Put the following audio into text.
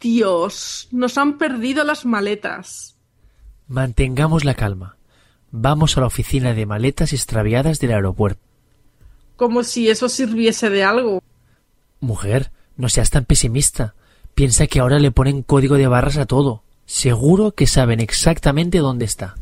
Dios, nos han perdido las maletas. Mantengamos la calma. Vamos a la oficina de maletas extraviadas del aeropuerto. Como si eso sirviese de algo. Mujer, no seas tan pesimista. Piensa que ahora le ponen código de barras a todo. Seguro que saben exactamente dónde está.